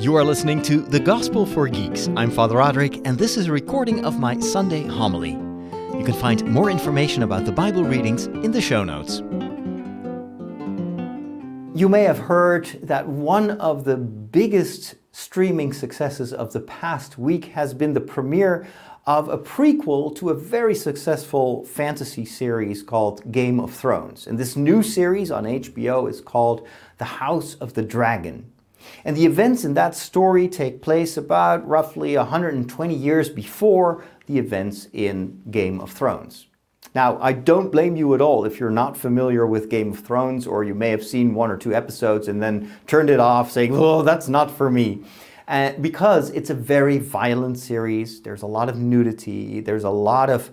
You are listening to The Gospel for Geeks. I'm Father Roderick, and this is a recording of my Sunday homily. You can find more information about the Bible readings in the show notes. You may have heard that one of the biggest streaming successes of the past week has been the premiere of a prequel to a very successful fantasy series called Game of Thrones. And this new series on HBO is called The House of the Dragon. And the events in that story take place about roughly 120 years before the events in Game of Thrones. Now, I don't blame you at all if you're not familiar with Game of Thrones or you may have seen one or two episodes and then turned it off saying, oh, that's not for me. Uh, because it's a very violent series, there's a lot of nudity, there's a lot of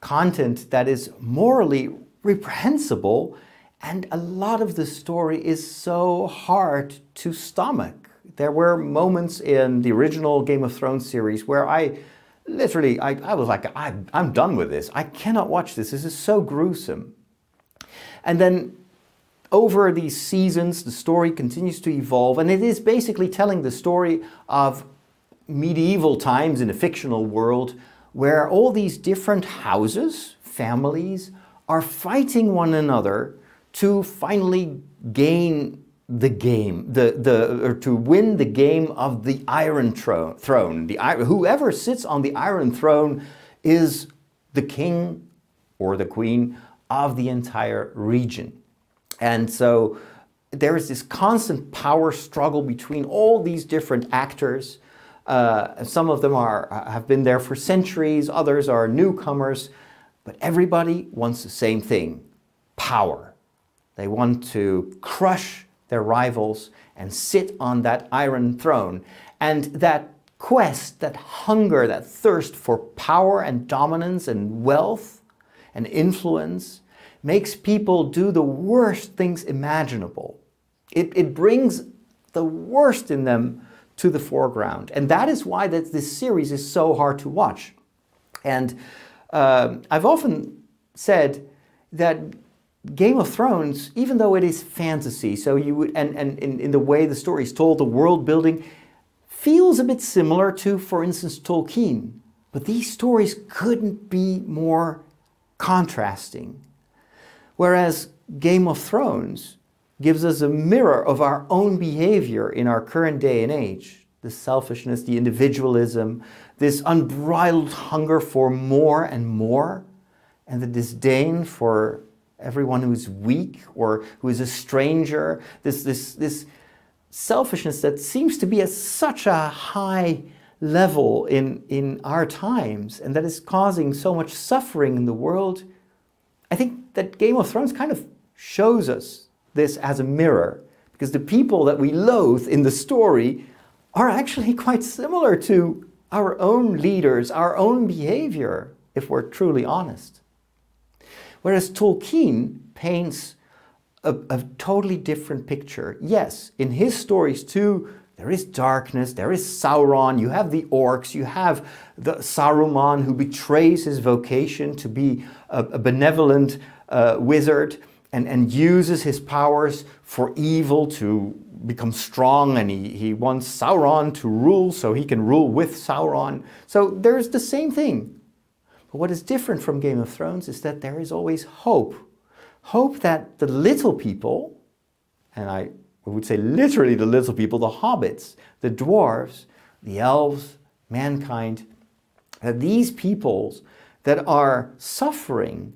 content that is morally reprehensible and a lot of the story is so hard to stomach. There were moments in the original Game of Thrones series where I literally, I, I was like, I, I'm done with this. I cannot watch this. This is so gruesome. And then over these seasons, the story continues to evolve, and it is basically telling the story of medieval times in a fictional world where all these different houses, families, are fighting one another to finally gain the game, the, the, or to win the game of the Iron Throne. The, whoever sits on the Iron Throne is the king or the queen of the entire region. And so there is this constant power struggle between all these different actors. Uh, some of them are, have been there for centuries, others are newcomers, but everybody wants the same thing power. They want to crush their rivals and sit on that iron throne. And that quest, that hunger, that thirst for power and dominance and wealth and influence makes people do the worst things imaginable. It, it brings the worst in them to the foreground. And that is why that this series is so hard to watch. And uh, I've often said that Game of Thrones, even though it is fantasy, so you would, and, and in, in the way the story is told, the world building feels a bit similar to, for instance, Tolkien. But these stories couldn't be more contrasting. Whereas Game of Thrones gives us a mirror of our own behavior in our current day and age the selfishness, the individualism, this unbridled hunger for more and more, and the disdain for everyone who's weak or who is a stranger, this, this, this selfishness that seems to be at such a high level in, in our times and that is causing so much suffering in the world. I think that Game of Thrones kind of shows us this as a mirror because the people that we loathe in the story are actually quite similar to our own leaders, our own behavior, if we're truly honest. Whereas Tolkien paints a, a, totally different picture. Yes, in his stories too, there is darkness, there is Sauron, you have the orcs, you have the Saruman who betrays his vocation to be a, a benevolent uh, wizard and, and uses his powers for evil to become strong and he, he wants Sauron to rule so he can rule with Sauron. So there's the same thing. But what is different from Game of Thrones is that there is always hope. Hope that the little people, and I would say literally the little people, the hobbits, the dwarves, the elves, mankind, that these peoples that are suffering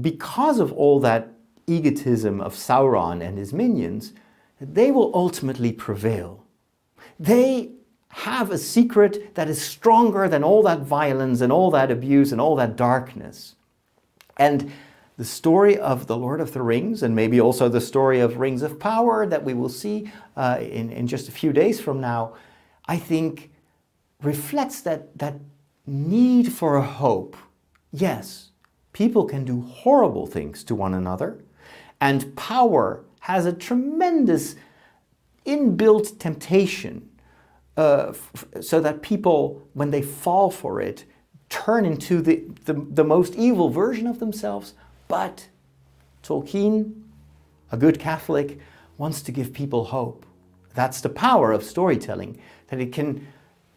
because of all that egotism of Sauron and his minions, they will ultimately prevail. They have a secret that is stronger than all that violence and all that abuse and all that darkness. And the story of the Lord of the Rings, and maybe also the story of Rings of Power that we will see uh, in, in just a few days from now, I think reflects that, that need for a hope. Yes, people can do horrible things to one another, and power has a tremendous inbuilt temptation uh, so that people, when they fall for it, turn into the, the, the most evil version of themselves. But Tolkien, a good Catholic, wants to give people hope That's the power of storytelling, that it can,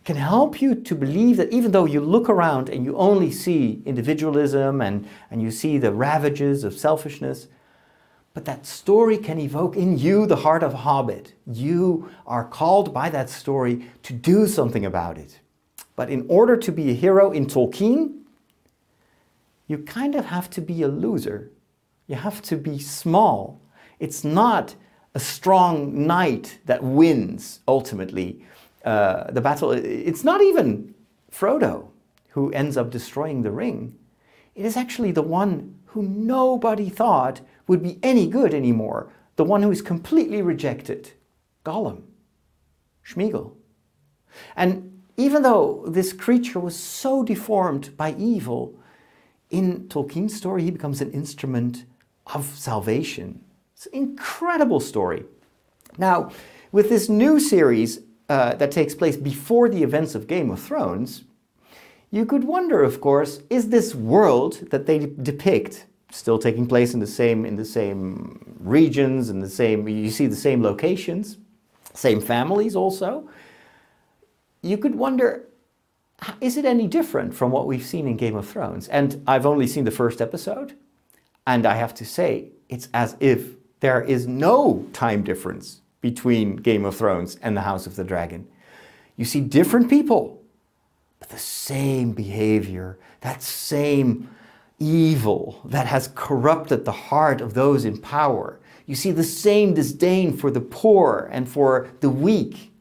can help you to believe that even though you look around and you only see individualism and, and you see the ravages of selfishness, but that story can evoke in you the heart of a hobbit. You are called by that story to do something about it. But in order to be a hero in Tolkien, you kind of have to be a loser. You have to be small. It's not a strong knight that wins ultimately uh, the battle. It's not even Frodo who ends up destroying the ring. It is actually the one who nobody thought would be any good anymore, the one who is completely rejected Gollum, Smeagol. And even though this creature was so deformed by evil, in Tolkien's story, he becomes an instrument of salvation. It's an incredible story. Now, with this new series uh, that takes place before the events of Game of Thrones, you could wonder, of course, is this world that they depict still taking place in the same in the same regions and the same you see the same locations, same families also? You could wonder is it any different from what we've seen in Game of Thrones? And I've only seen the first episode, and I have to say, it's as if there is no time difference between Game of Thrones and the House of the Dragon. You see different people, but the same behavior, that same evil that has corrupted the heart of those in power. You see the same disdain for the poor and for the weak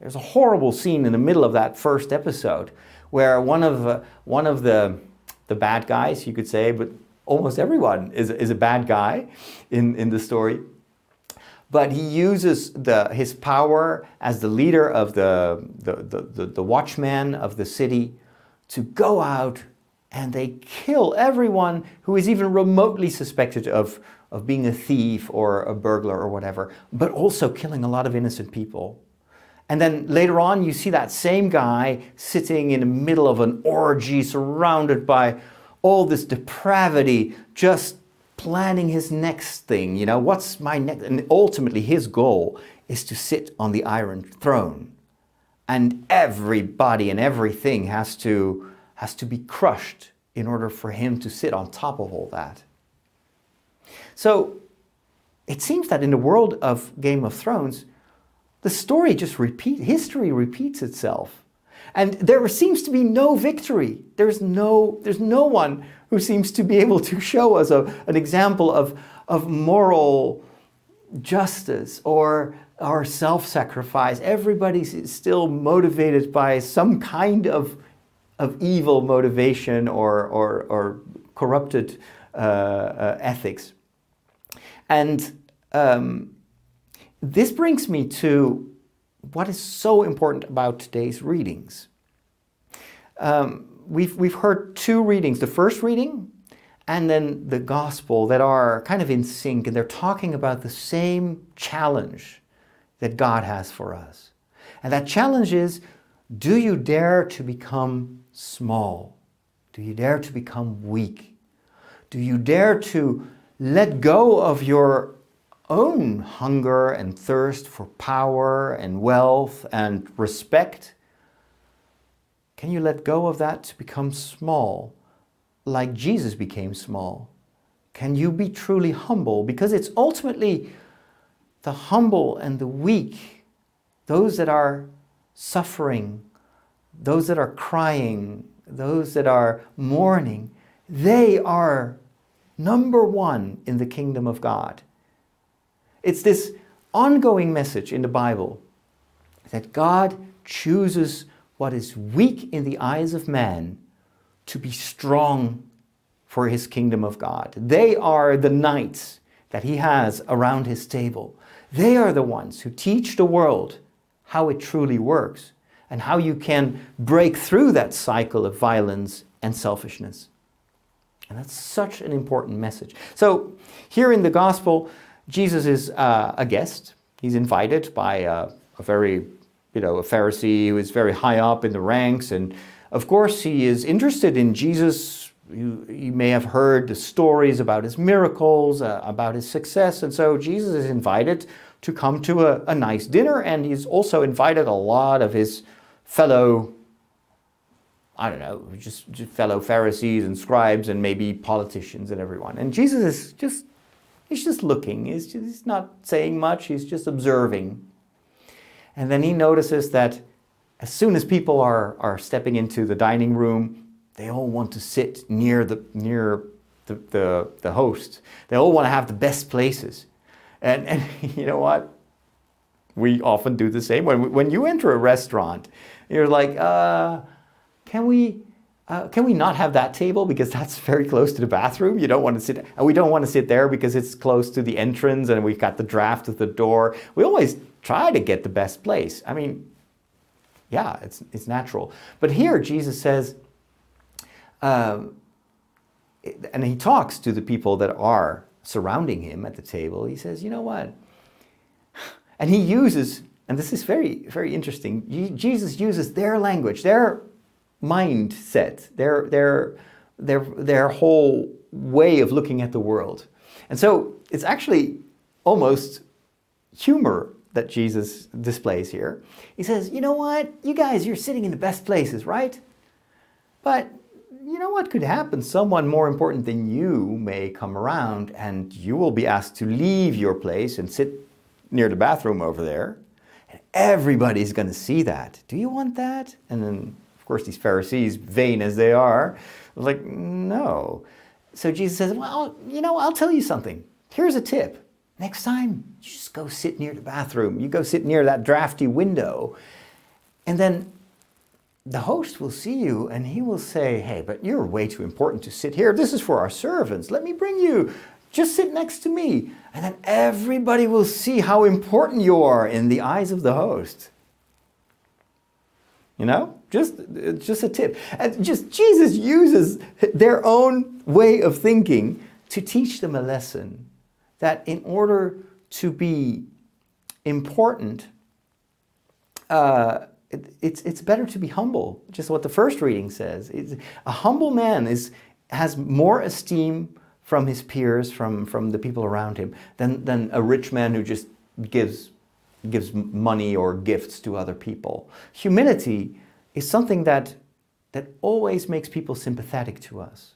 there's a horrible scene in the middle of that first episode where one of, uh, one of the, the bad guys, you could say, but almost everyone is, is a bad guy in, in the story. But he uses the, his power as the leader of the, the, the, the, the watchman of the city to go out and they kill everyone who is even remotely suspected of, of being a thief or a burglar or whatever, but also killing a lot of innocent people. And then later on, you see that same guy sitting in the middle of an orgy, surrounded by all this depravity, just planning his next thing. You know, what's my next? And ultimately, his goal is to sit on the Iron Throne. And everybody and everything has to, has to be crushed in order for him to sit on top of all that. So it seems that in the world of Game of Thrones, the story just repeats, history repeats itself. And there seems to be no victory. There's no, there's no one who seems to be able to show us a, an example of, of moral justice or, or self sacrifice. Everybody's still motivated by some kind of, of evil motivation or, or, or corrupted uh, uh, ethics. And um, this brings me to what is so important about today's readings. Um, we've, we've heard two readings the first reading and then the gospel that are kind of in sync and they're talking about the same challenge that God has for us. And that challenge is do you dare to become small? Do you dare to become weak? Do you dare to let go of your own hunger and thirst for power and wealth and respect, can you let go of that to become small, like Jesus became small? Can you be truly humble? Because it's ultimately the humble and the weak, those that are suffering, those that are crying, those that are mourning, they are number one in the kingdom of God. It's this ongoing message in the Bible that God chooses what is weak in the eyes of man to be strong for his kingdom of God. They are the knights that he has around his table. They are the ones who teach the world how it truly works and how you can break through that cycle of violence and selfishness. And that's such an important message. So, here in the gospel, Jesus is uh, a guest. He's invited by a, a very, you know, a Pharisee who is very high up in the ranks. And of course, he is interested in Jesus. You, you may have heard the stories about his miracles, uh, about his success. And so Jesus is invited to come to a, a nice dinner, and he's also invited a lot of his fellow I don't know, just, just, fellow Pharisees and scribes and maybe politicians and everyone. And Jesus is just, he's just looking. He's, just, he's not saying much, he's just observing. And then he notices that as soon as people are, are stepping into the dining room, they all want to sit near the, near the, the, the host. They all want to have the best places. And, and you know what? We often do the same. When, when you enter a restaurant, you're like, uh, can we uh, can we not have that table because that's very close to the bathroom? You don't want to sit, and we don't want to sit there because it's close to the entrance and we've got the draft at the door. We always try to get the best place. I mean, yeah, it's, it's natural. But here Jesus says, um, and he talks to the people that are surrounding him at the table. He says, you know what? And he uses, and this is very, very interesting, Jesus uses their language, their mindset, their, their, their, their whole way of looking at the world. And so it's actually almost humor that Jesus displays here. He says, You know what? You guys, you're sitting in the best places, right? But you know what could happen? Someone more important than you may come around and you will be asked to leave your place and sit near the bathroom over there. Everybody's going to see that. Do you want that? And then of course, these Pharisees, vain as they are, like, no. So Jesus says, Well, you know, I'll tell you something. Here's a tip. Next time, you just go sit near the bathroom. You go sit near that drafty window. And then the host will see you and he will say, Hey, but you're way too important to sit here. This is for our servants. Let me bring you. Just sit next to me. And then everybody will see how important you are in the eyes of the host. You know, just just a tip. And just Jesus uses their own way of thinking to teach them a lesson that in order to be important, uh, it, it's it's better to be humble. Just what the first reading says. It's, a humble man is has more esteem from his peers, from from the people around him, than than a rich man who just gives gives money or gifts to other people. Humility is something that, that always makes people sympathetic to us.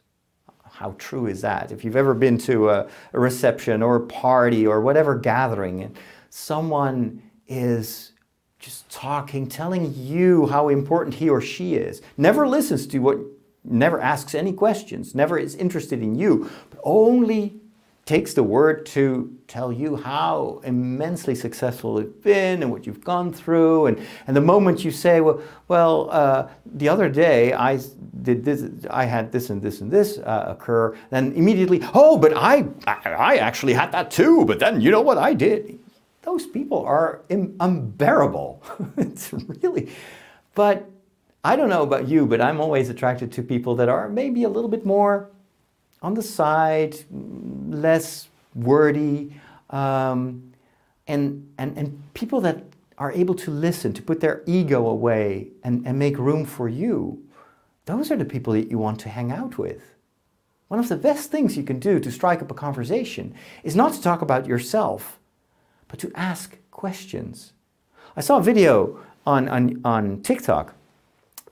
How true is that? If you've ever been to a, a reception or a party or whatever gathering, and someone is just talking, telling you how important he or she is, never listens to what, never asks any questions, never is interested in you, but only takes the word to tell you how immensely successful it's been and what you've gone through. And, and the moment you say, well, well uh, the other day I did this, I had this and this and this uh, occur, then immediately, oh, but I, I actually had that too, but then you know what I did? Those people are unbearable. it's really, but I don't know about you, but I'm always attracted to people that are maybe a little bit more on the side, less wordy, um, and, and, and people that are able to listen, to put their ego away and, and make room for you, those are the people that you want to hang out with. One of the best things you can do to strike up a conversation is not to talk about yourself, but to ask questions. I saw a video on, on, on TikTok,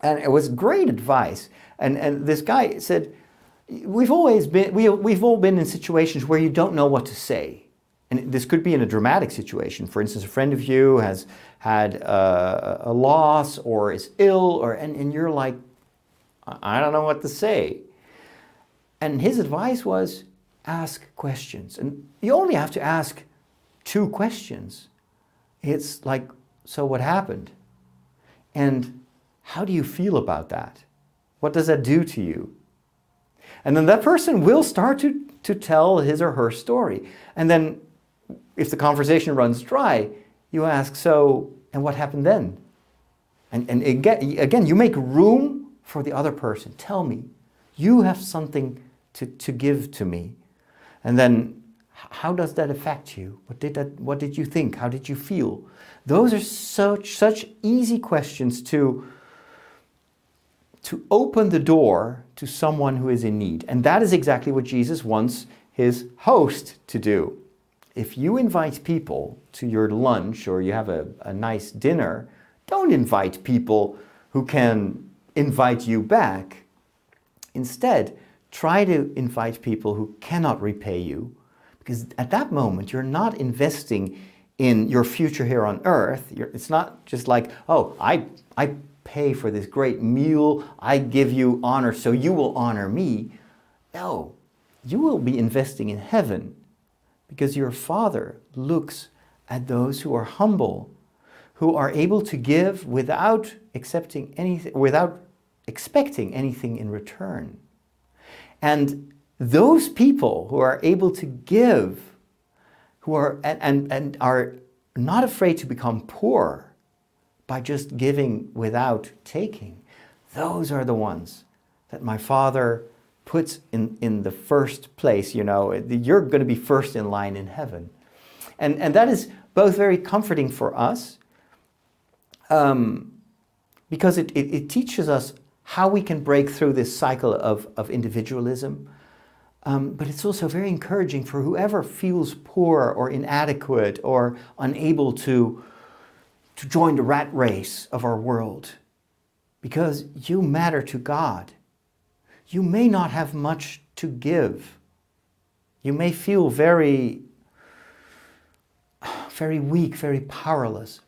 and it was great advice. And, and this guy said, we've always been we, we've all been in situations where you don't know what to say. And this could be in a dramatic situation. For instance a friend of you has had a, loss or is ill or and, and you're like i don't know what to say. And his advice was ask questions. And you only have to ask two questions. It's like so what happened? And how do you feel about that what does that do to you and then that person will start to, to tell his or her story. And then if the conversation runs dry, you ask, so, and what happened then? And, and again, again, you make room for the other person. Tell me, you have something to, to give to me. And then how does that affect you? What did, that, what did you think? How did you feel? Those are such, such easy questions to, to open the door to someone who is in need. And that is exactly what Jesus wants his host to do. if you invite people to your lunch or you have a, a nice dinner, don't invite people who can invite you back. Instead, try to invite people who cannot repay you because at that moment you're not investing in your future here on earth. You're, it's not just like, oh, I, I pay for this great meal, I give you honor, so you will honor me. No, you will be investing in heaven because your Father looks at those who are humble, who are able to give without accepting anything, without expecting anything in return. And those people who are able to give, who are and, and, and are not afraid to become poor by just giving without taking, those are the ones that my Father puts in, in the first place. You know, you're going to be first in line in heaven. And, and that is both very comforting for us um, because it, it, it teaches us how we can break through this cycle of, of individualism. Um, but it's also very encouraging for whoever feels poor or inadequate or unable to, to join the rat race of our world because you matter to God. You may not have much to give. You may feel very, very weak, very powerless.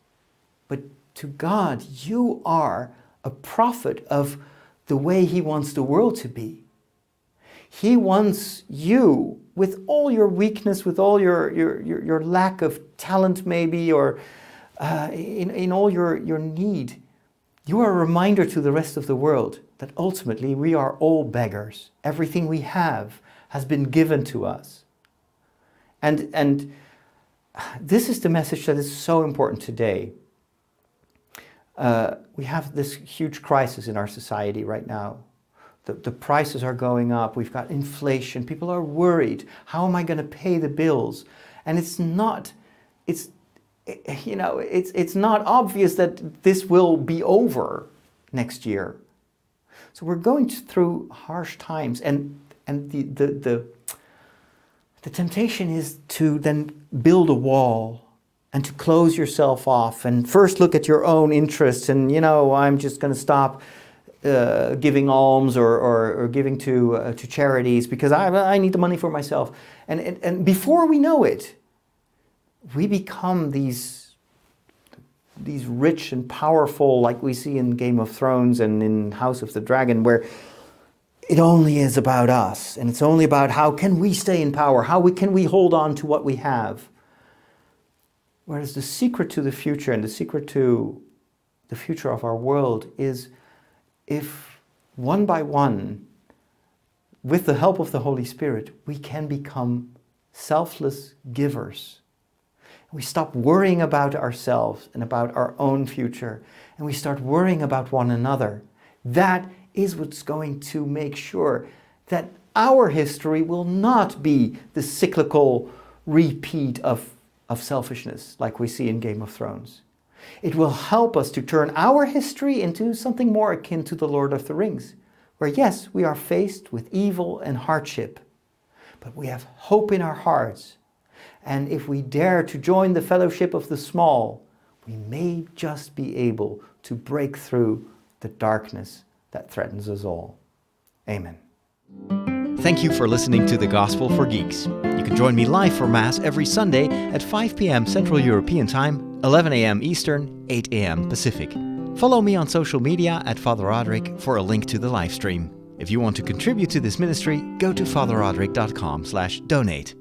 But to God, you are a prophet of the way He wants the world to be. He wants you, with all your weakness, with all your, your, your, your lack of talent, maybe, or uh, in, in all your, your need, you are a reminder to the rest of the world that ultimately we are all beggars. Everything we have has been given to us. And, and this is the message that is so important today uh, we have this huge crisis in our society right now. The, the prices are going up, we've got inflation, people are worried. How am I going to pay the bills? And it's not, it's, you know, it's, it's not obvious that this will be over next year. So we're going through harsh times, and, and the, the, the, the temptation is to then build a wall and to close yourself off and first look at your own interests and you know i'm just going to stop uh, giving alms or, or, or giving to, uh, to charities because I, I need the money for myself and, and, and before we know it we become these these rich and powerful like we see in game of thrones and in house of the dragon where it only is about us and it's only about how can we stay in power how we, can we hold on to what we have Whereas the secret to the future and the secret to the future of our world is if one by one, with the help of the Holy Spirit, we can become selfless givers. We stop worrying about ourselves and about our own future, and we start worrying about one another. That is what's going to make sure that our history will not be the cyclical repeat of of selfishness like we see in Game of Thrones. It will help us to turn our history into something more akin to the Lord of the Rings, where yes, we are faced with evil and hardship, but we have hope in our hearts. And if we dare to join the fellowship of the small, we may just be able to break through the darkness that threatens us all. Amen. Thank you for listening to the Gospel for Geeks. You can join me live for Mass every Sunday at 5 p.m. Central European Time, 11 a.m. Eastern, 8 a.m. Pacific. Follow me on social media at Father Roderick for a link to the live stream. If you want to contribute to this ministry, go to fatherroderick.com slash donate.